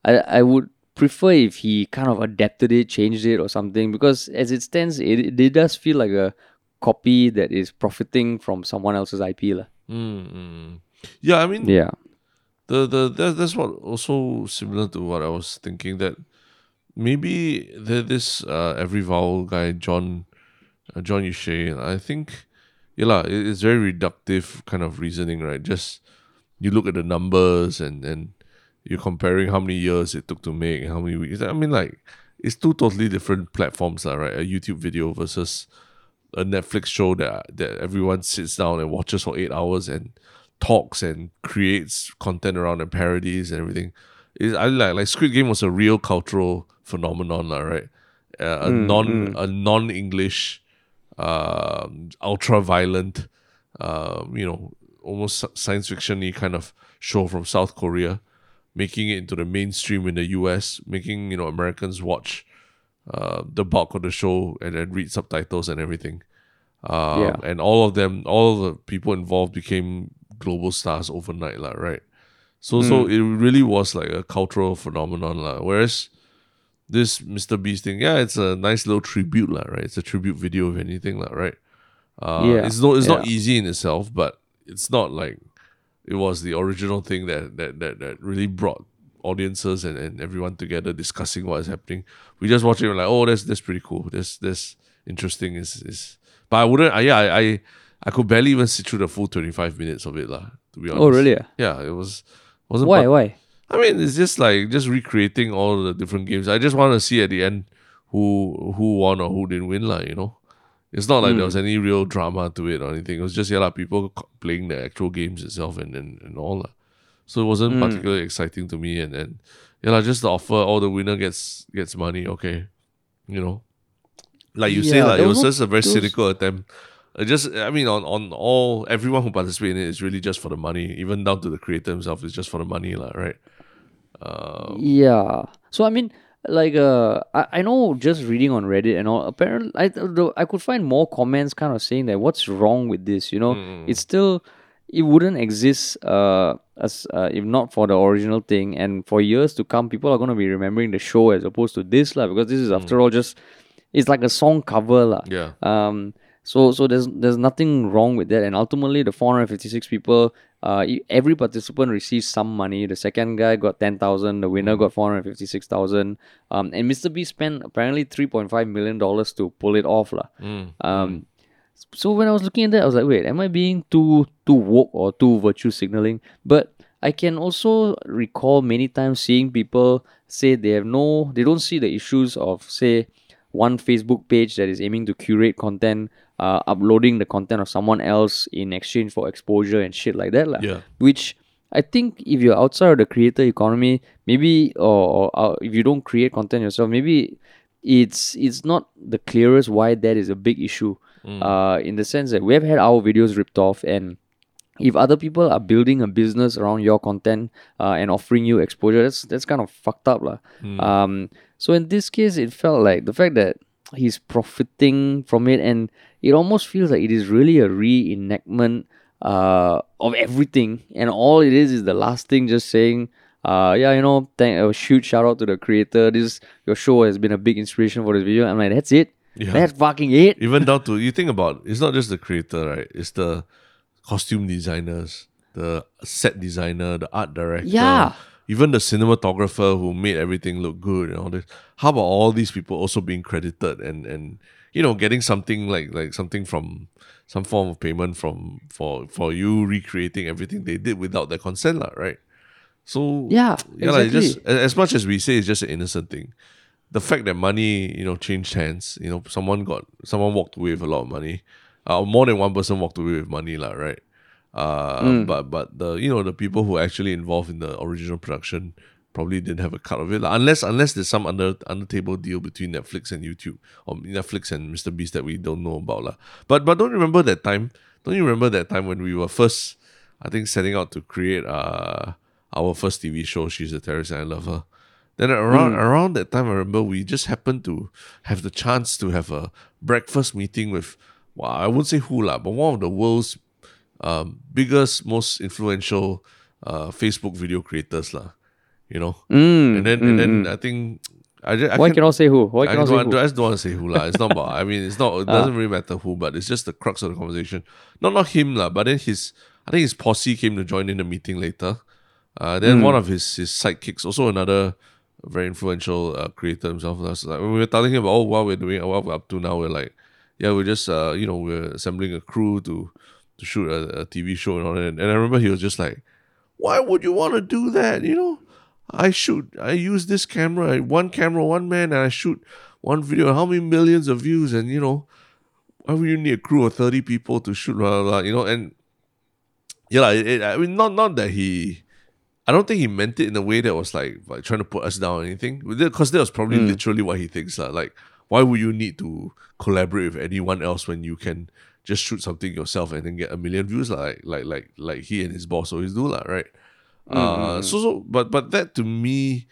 I I would prefer if he kind of adapted it, changed it, or something. Because as it stands, it it does feel like a copy that is profiting from someone else's IP lah. Mm, mm. Yeah, I mean Yeah. the the that, that's what also similar to what I was thinking that maybe the, this uh, every vowel guy John uh, Jon Youshaei I think yeah it- it's very reductive kind of reasoning right just you look at the numbers and and you're comparing how many years it took to make and how many weeks I mean like it's two totally different platforms lah, right a YouTube video versus a Netflix show that that everyone sits down and watches for eight hours and talks and creates content around and parodies and everything. Is I like like Squid Game was a real cultural phenomenon, lah, right? Uh, a non a non English, um, ultra violent, um, you know, almost science fiction kind of show from South Korea, making it into the mainstream in the U.S., making you know Americans watch uh, the bulk of the show and then read subtitles and everything. Um, Yeah. And all of them, all of the people involved became global stars overnight, lah, right? So, so it really was like a cultural phenomenon, lah. Whereas this Mr. Beast thing, yeah, it's a nice little tribute, lah, right? It's a tribute video, if anything, lah, right? Uh, Yeah, It's not, it's not easy in itself, but it's not like it was the original thing that that that, that really brought audiences and, and everyone together discussing what is happening. We just watch it and we're like, oh, that's that's pretty cool. That's that's interesting. Is is but I wouldn't. I, yeah, I, I I could barely even sit through the full twenty five minutes of it, lah. To be honest. Oh really? ah? Yeah, it was wasn't. Why? part- Why? I mean, it's just like just recreating all the different games. I just want to see at the end who who won or who didn't win, lah. You know. It's not like there was any real drama to it or anything. It was just yeah, like people playing the actual games itself and and, and all that. So it wasn't particularly exciting to me. And then yeah, like just the offer, oh, the winner gets gets money. Okay, you know, like you say, like it was was just a very there was- cynical attempt. Just I mean, on on all everyone who participated in it is really just for the money. Even down to the creator himself is just for the money, lah. Right? Uh, Yeah. So I mean, like, uh, I, I know just reading on Reddit and all. Apparently, I I could find more comments kind of saying that what's wrong with this. You know, it's still it wouldn't exist uh as uh, if not for the original thing. And for years to come, people are gonna be remembering the show as opposed to this lah. Because this is after all just it's like a song cover lah. yeah. Um, so so there's there's nothing wrong with that, and ultimately the 456 people, uh, every participant receives some money. The second guy got 10,000, the winner got 456,000. Um, and Mr. B spent apparently 3.5 million dollars to pull it off, lah. Mm. Um, so when I was looking at that, I was like, wait, am I being too too woke or too virtue signaling? But I can also recall many times seeing people say they have no, they don't see the issues of say one Facebook page that is aiming to curate content, uh, uploading the content of someone else in exchange for exposure and shit like that. Yeah. Which I think if you're outside of the creator economy, maybe or, or uh, if you don't create content yourself, maybe it's it's not the clearest why that is a big issue. Uh, in the sense that we have had our videos ripped off, and if other people are building a business around your content uh, and offering you exposure, that's that's kind of fucked up, lah. Um, so in this case, it felt like the fact that he's profiting from it, and it almost feels like it is really a reenactment uh, of everything, and all it is is the last thing just saying. Uh, yeah, you know, thank a huge shout out to the creator. This your show has been a big inspiration for this video. I'm like, that's it. Yeah. That's fucking it. Even down to you think about it's not just the creator, right? It's the costume designers, the set designer, the art director, Yeah. even the cinematographer who made everything look good and all this. How about all these people also being credited and and you know getting something like like something from some form of payment from for for you recreating everything they did without their consent, lah, right? So Yeah, yeah, like just exactly. as much as we say it's just an innocent thing, the fact that money, you know, changed hands, you know, someone got someone walked away with a lot of money, uh, more than one person walked away with money, lah, right? Uh, Mm. but but the you know the people who actually involved in the original production probably didn't have a cut of it. lah. unless unless there's some under under table deal between Netflix and YouTube or Netflix and Mr. Beast that we don't know about. lah. But but don't you remember that time? Don't you remember that time when we were first I think setting out to create uh our first TV show, She's a Terrorist and I Love Her. Then around around that time I remember we just happened to have the chance to have a breakfast meeting with well, I won't say who lah, but one of the world's um, biggest, most influential uh, Facebook video creators lah. You know, Mm, and then and then I think I, ju- I Why can- cannot say who? Why I, cannot don't, say who? I just don't want to say who lah. It's not about. I mean, it's not. It doesn't really matter who, but it's just the crux of the conversation. Not not him lah, but then his. I think his posse came to join in the meeting later. Uh, then one of his his sidekicks, also another very influential uh, creator himself. Was like we were telling him about oh what we're doing, what we're up to now, we're like, yeah, we're just uh you know we're assembling a crew to to shoot a, a TV show and all that. And I remember he was just like, why would you want to do that? You know, I shoot, I use this camera, I- one camera, one man, and I shoot one video. How many millions of views? And you know, why would you need a crew of thirty people to shoot? Blah, blah, blah, you know, and yeah, like, it, I mean, not not that he. I don't think he meant it in a way that was like, like trying to put us down or anything. Because that was probably literally what he thinks. lah. Like, why would you need to collaborate with anyone else when you can just shoot something yourself and then get a million views? Like like like like he and his boss always do, lah, right? Uh, so so but but that to me,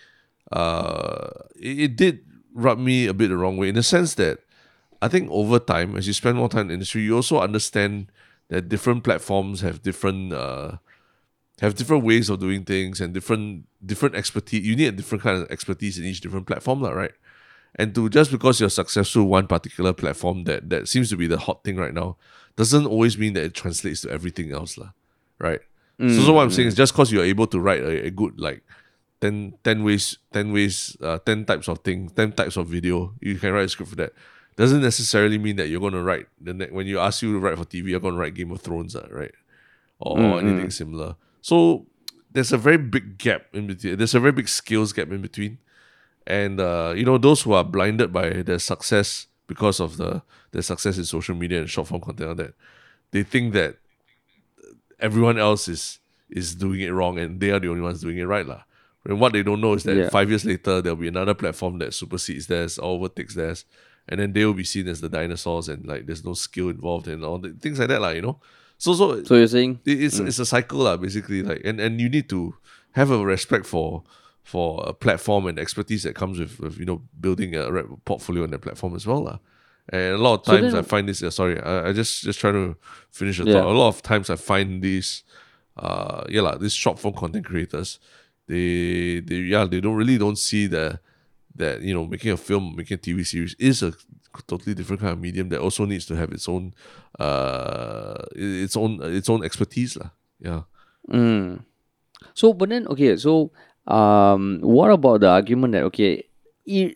uh, it, it did rub me a bit the wrong way in the sense that I think over time, as you spend more time in the industry, you also understand that different platforms have different uh, have different ways of doing things and different different expertise. You need a different kind of expertise in each different platform, lah, right? And to just because you're successful one particular platform that that seems to be the hot thing right now, doesn't always mean that it translates to everything else, lah, right? So, so what I'm saying is just because you're able to write a, a good like 10, 10 ways, 10 ways, uh, 10 types of things, 10 types of video, you can write a script for that. Doesn't necessarily mean that you're going to write, the ne- when you ask you to write for TV, you're going to write Game of Thrones, uh, right? Or, or anything similar. So there's a very big gap in between. There's a very big skills gap in between. And, uh, you know, those who are blinded by their success because of the their success in social media and short form content, all that, they think that everyone else is is doing it wrong and they are the only ones doing it right lah. And what they don't know is that Yeah. five years later there'll be another platform that supersedes theirs or overtakes theirs, and then they will be seen as the dinosaurs and like there's no skill involved and all the things like that lah. You know, so so, So you're saying it- it's it's a cycle lah basically like and and you need to have a respect for for a platform and expertise that comes with, with you know building a rep portfolio on that platform as well lah. And a lot of So times then- I find this. Uh, sorry, I, I just just trying to finish the Yeah. thought. A lot of times I find these, uh, yeah, like these short form content creators, they they yeah they don't really don't see the that you know making a film, making a TV series is a totally different kind of medium that also needs to have its own uh its own its own expertise lah. Yeah. Mm. So, but then okay. So, um, what about the argument that okay,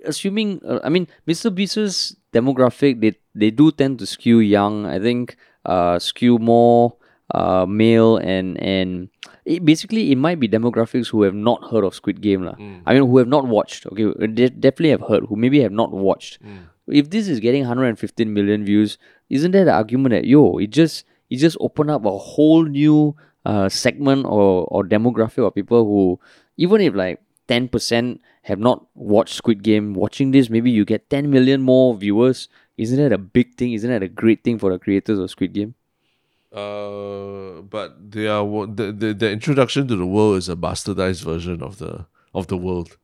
assuming uh, I mean, Mr. Beast's demographic they they do tend to skew young. I think uh skew more uh male and and it, basically it might be demographics who have not heard of Squid Game lah. I mean, who have not watched. Okay, they definitely have heard. Who maybe have not watched. If this is getting 115 million views, isn't that the argument that yo, it just it just open up a whole new uh, segment or, or demographic of people who even if like 10% have not watched Squid Game, watching this, maybe you get 10 million more viewers. Isn't that a big thing? Isn't that a great thing for the creators of Squid Game? Uh, but they are the, the the introduction to the world is a bastardized version of the of the world.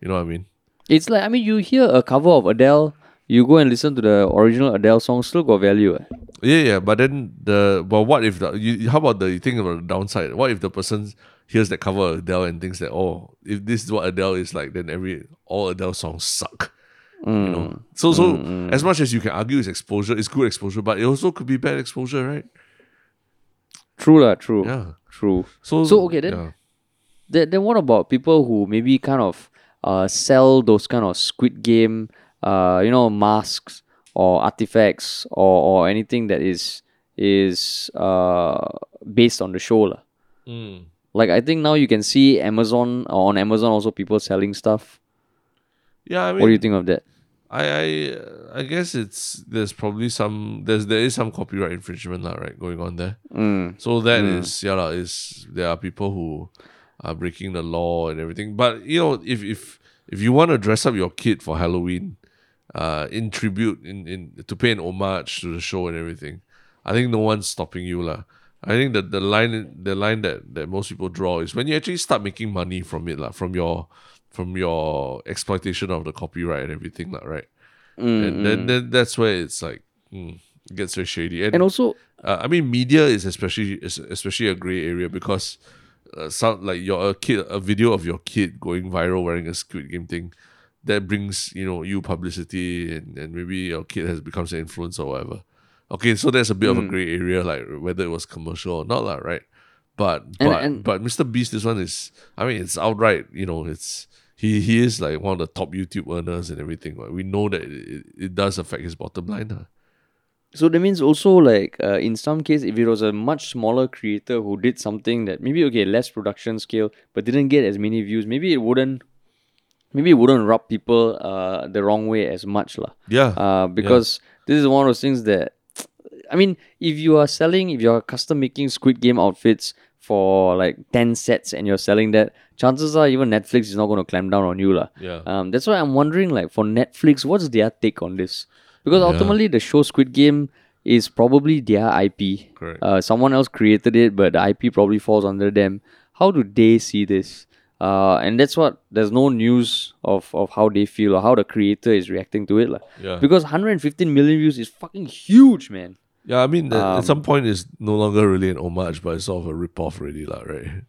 You know what I mean? It's like, I mean, you hear a cover of Adele, you go and listen to the original Adele song, still got value. eh? Yeah, yeah. But then the but what if the you how about the you think about the downside? What if the person hears that cover of Adele and thinks that oh if this is what Adele is like, then every all Adele songs suck. You know. So so as much as you can argue it's exposure, it's good exposure, but it also could be bad exposure, right? True, lah, true. Yeah. True. So So, okay, then- yeah. Then, then what about people who maybe kind of uh, sell those kind of Squid Game, uh, you know, masks or artifacts or, or anything that is is uh, based on the show lah. Mm. Like I think now you can see Amazon on Amazon also people selling stuff. Yeah, I mean what do you think of that? I I I guess it's there's probably some there's there is some copyright infringement lah, right, going on there. Mm. So that is yeah lah, is there are people who are breaking the law and everything. But you know, if if if you want to dress up your kid for Halloween, uh, in tribute, in, in to pay an homage to the show and everything, I think no one's stopping you lah. I think that the line the line that, that most people draw is when you actually start making money from it, like from your from your exploitation of the copyright and everything, like, right? And then, then that's where it's like mm, it gets very shady. And, And also, uh, I mean, media is especially is especially a gray area because uh, sound like your a kid a video of your kid going viral wearing a Squid Game thing that brings you know you publicity and, and maybe your kid has becomes an influencer or whatever. Okay, so there's a bit of a gray area, like whether it was commercial or not, lah, right? But And- but and- but Mr. Beast, this one is I mean it's outright, you know, it's he he is like one of the top YouTube earners and everything. Right? We know that it, it, does affect his bottom line. lah. So that means also like uh, in some case, if it was a much smaller creator who did something that maybe okay less production scale but didn't get as many views, maybe it wouldn't, maybe it wouldn't rub people uh, the wrong way as much lah. Yeah. Uh, because this is one of those things that, I mean, if you are selling, if you're custom making Squid Game outfits for like ten sets and you're selling that, chances are even Netflix is not going to clamp down on you lah. yeah. Um, that's why I'm wondering, like, for Netflix, what's their take on this? Because ultimately, the show Squid Game is probably their IP. Correct. Uh, someone else created it, but the IP probably falls under them. How do they see this? Uh, and that's what there's no news of, of how they feel or how the creator is reacting to it. lah. Yeah. Because 115 million views is fucking huge, man. Yeah, I mean, at- Um, at some point, it's no longer really an homage, but it's sort of a rip-off already, lah, right?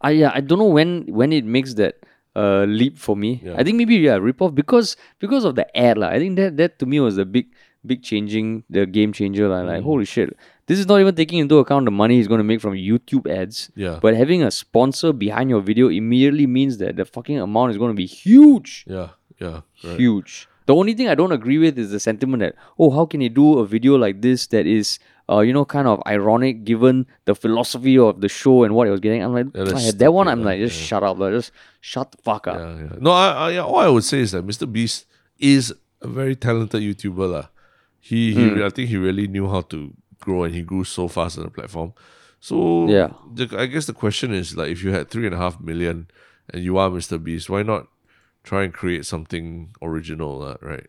I yeah, I don't know when when it makes that uh leap for me. Yeah. I think maybe yeah, rip off because because of the ad lah. I think that that to me was the big big changing the game changer lah. Mm. Like holy shit, this is not even taking into account the money he's going to make from YouTube ads. Yeah. But having a sponsor behind your video immediately means that the fucking amount is going to be huge, Yeah, yeah, right. huge. The only thing I don't agree with is the sentiment that oh, how can you do a video like this that is. Uh, you know, kind of ironic given the philosophy of the show and what it was getting. I'm like, Yeah, "Ah, that one, I'm like, just shut up, lah. just shut the fuck up. Yeah, yeah. No, I, I, all I would say is that Mr. Beast is a very talented YouTuber, lah. He, he, Hmm. I think he really knew how to grow, and he grew so fast on the platform. So Yeah. the, I guess the question is like, if you had three and a half million, and you are Mr. Beast, why not try and create something original, lah, right?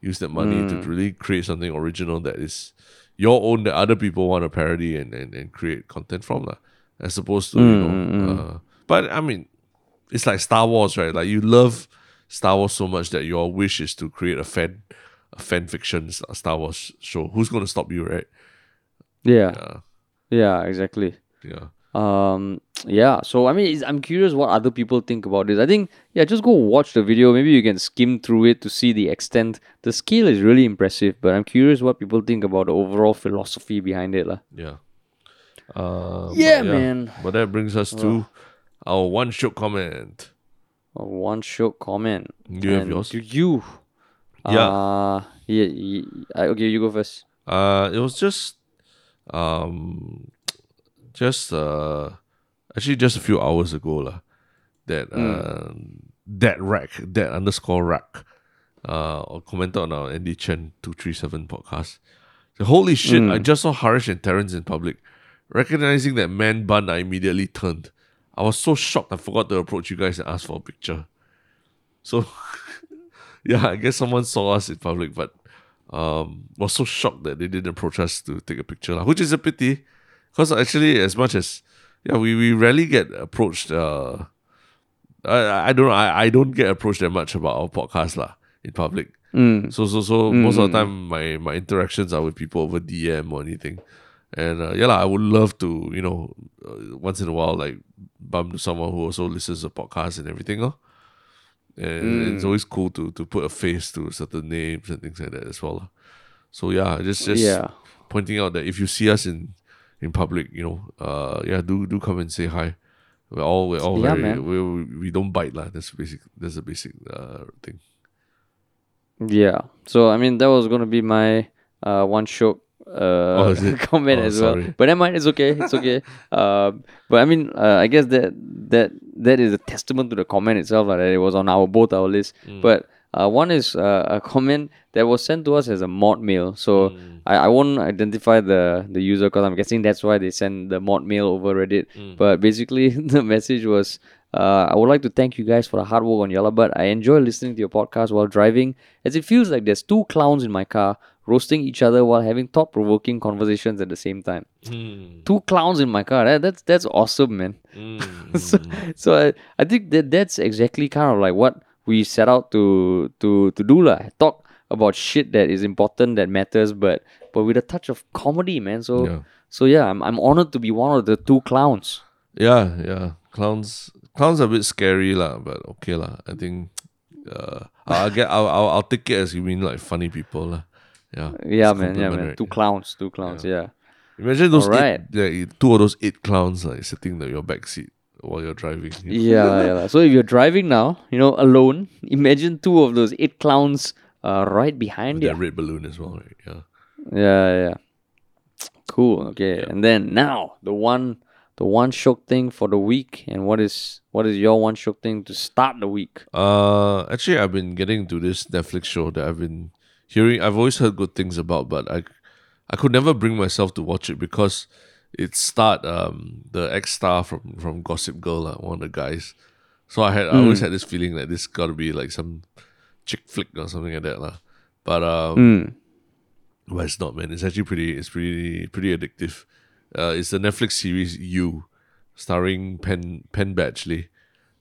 Use that money to Hmm. really create something original that is your own that other people want to parody and, and, and create content from, lah. As opposed to, you Hmm, know, uh, but I mean, it's like Star Wars, right? Like you love Star Wars so much that your wish is to create a fan, a fan fiction Star Wars show. Who's going to stop you, right? Yeah, Yeah, yeah, exactly. yeah, Um, yeah. So I mean, I'm curious what other people think about this. I think yeah, just go watch the video. Maybe you can skim through it to see the extent. The scale is really impressive, but I'm curious what people think about the overall philosophy behind it, lah. yeah. Uh, but Yeah, man. But that brings us to our one short comment. One short comment. You have And yours? Do you? Yeah. Uh, yeah. ye- I- okay, you go first. Uh, it was just, um, just uh, actually just a few hours ago lah. That uh, that rack that underscore rack, uh, commented on our Andy Chen two three seven podcast. So, Holy shit! I just saw Harish and Terrence in public. Recognizing that man bun, I immediately turned. I was so shocked I forgot to approach you guys and ask for a picture. So, yeah, I guess someone saw us in public, but um, was so shocked that they didn't approach us to take a picture, which is a pity. Because actually, as much as yeah, we, we rarely get approached. Uh, I I don't know. I, I don't get approached that much about our podcast lah in public. Mm. So so so most of the time my my interactions are with people over DM or anything. And uh, yeah, lah, I would love to, you know, uh, once in a while, like bump to someone who also listens to podcasts and everything. Oh. And it's always cool to to put a face to certain names and things like that as well. So yeah, just just Yeah. pointing out that if you see us in in public, you know, uh, yeah, do do come and say hi. We're all we're all Yeah, very we we we don't bite lah. That's basic. That's a basic uh thing. Yeah. So I mean, that was gonna be my uh one short uh Oh, comment Oh, as well. But never mind. It's okay. It's okay. uh, but I mean, uh, I guess that that that is a testament to the comment itself. Like, that it was on our both our list. Mm. But Uh, one is uh, a comment that was sent to us as a mod mail. So Mm. I, I won't identify the, the user because I'm guessing that's why they send the mod mail over Reddit. Mm. But basically, the message was uh, I would like to thank you guys for the hard work on Yah Lah But I enjoy listening to your podcast while driving as it feels like there's two clowns in my car roasting each other while having thought provoking conversations at the same time. Mm. Two clowns in my car. That, that's that's awesome, man. Mm. so so I, I think that that's exactly kind of like what we set out to to to do lah. Talk about shit that is important that matters, but but with a touch of comedy, man. So Yeah. so yeah, I'm I'm honored to be one of the two clowns. Yeah, yeah. Clowns clowns are a bit scary lah, but okay lah. I think uh I'll get I'll, I'll I'll take it as you mean like funny people lah. Yeah. Yeah, man. Yeah, man. right? Two clowns. Two clowns. Yeah. Imagine those Alright. eight, yeah, two of those eight clowns like sitting in your back seat while you're driving. Yeah, yeah. So if you're driving now, you know, alone, imagine two of those eight clowns uh, right behind With you. that red balloon as well, right? Yeah. Yeah, yeah. Cool. Okay. And then now the one the one shock thing for the week and what is what is your one shock thing to start the week? Uh, actually, I've been getting to this Netflix show that I've been hearing. I've always heard good things about, but I, I could never bring myself to watch it because it starred um the ex star from from Gossip Girl, like one of the guys. So I had I always had this feeling that this got to be like some chick flick or something like that, lah. But um, Mm. but it's not, man. It's actually pretty. It's pretty pretty addictive. Uh, it's the Netflix series You, starring Penn Penn Badgley.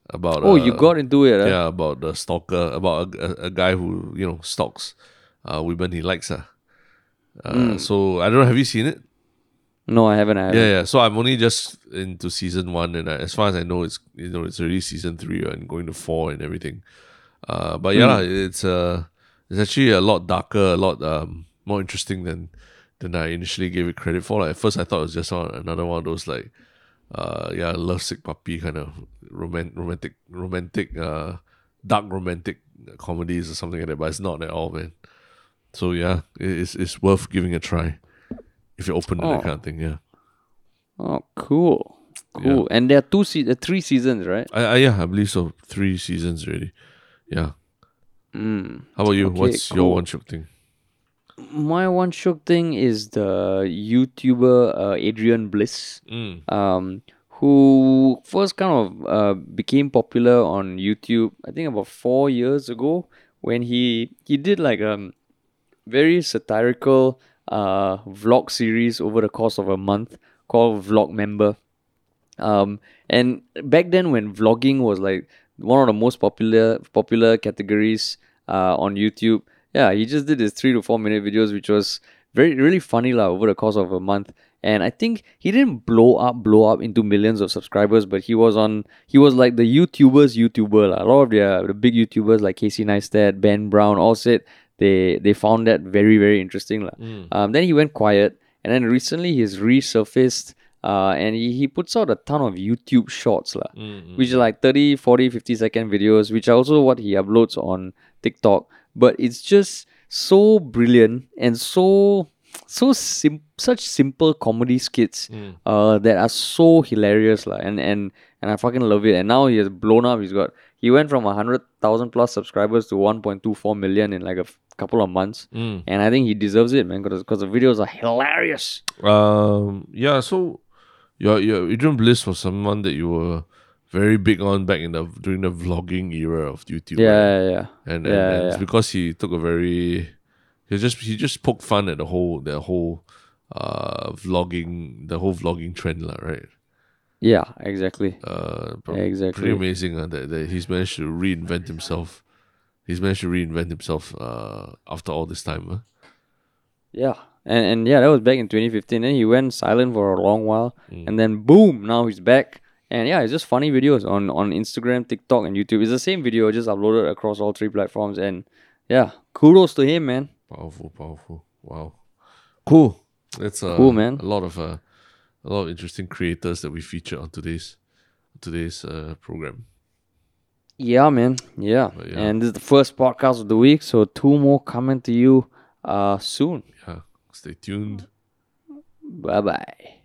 About Oh, uh, you got into it, huh? yeah, about the stalker, about a, a, a guy who you know stalks uh, women he likes. Uh. Uh, So I don't know. Have you seen it? No, I haven't. I haven't. Yeah, yeah. So I'm only just into season one, and uh, as far as I know, it's you know it's already season three and going to four and everything. Uh, but yeah, lah, it's uh, it's actually a lot darker, a lot um more interesting than than I initially gave it credit for. Like at first, I thought it was just one, another one of those like uh yeah lovesick puppy kind of romantic, romantic romantic uh dark romantic comedies or something like that. But it's not at all, man. So yeah, it's it's worth giving a try if you're open Oh. that kind of thing. Yeah. Oh, cool. Cool. And there are two se- uh, three seasons, right? I, I yeah, I believe so. Three seasons already. Yeah. Mm. How about you? Okay, What's your one shook thing? My one shock thing is the YouTuber uh, Adrian Bliss. Mm. um, who first kind of uh, became popular on YouTube, I think about four years ago, when he he did like a very satirical uh, vlog series over the course of a month called Vlog Member. Um, and back then, when vlogging was like one of the most popular popular categories uh, on YouTube, yeah, he just did his three to four minute videos, which was very really funny lah over the course of a month. And I think he didn't blow up, blow up into millions of subscribers, but he was on, he was like the YouTubers YouTuber lah. A lot of their the big YouTubers like Casey Neistat, Ben Brown, all said they they found that very very interesting lah. Um, then he went quiet, and then recently he's resurfaced. Uh, and he, he puts out a ton of YouTube shorts lah, which are like 30, 40, 50 second videos, which are also what he uploads on TikTok. But it's just so brilliant and so so sim- such simple comedy skits uh, that are so hilarious lah. and and and I fucking love it. And now he has blown up. He's got he went from a hundred thousand plus subscribers to one point two four million in like a f- couple of months. Mm. And I think he deserves it, man, because the videos are hilarious. Um. Yeah. So, your your Adrian Bliss was someone that you were very big on back in the during the vlogging era of YouTube. Yeah, right? yeah, yeah. And, and, Yeah, and it's because he took a very he just he just poked fun at the whole the whole uh vlogging the whole vlogging trend lah, right? Yeah, exactly. Uh, Exactly. Pretty amazing uh, that, that he's managed to reinvent himself. He's managed to reinvent himself uh, after all this time. Huh? Yeah. And and yeah, that was back in 2015. Then he went silent for a long while, Mm. and then boom, now he's back. And yeah, it's just funny videos on on Instagram, TikTok, and YouTube. It's the same video, just uploaded across all three platforms. And yeah, kudos to him, man. Powerful, powerful. Wow, cool. That's uh, Cool, man. A lot of uh, a lot of interesting creators that we featured on today's today's uh, program. Yeah, man. Yeah. Yeah. And this is the first podcast of the week, so two more coming to you uh soon. Yeah, stay tuned. Bye bye.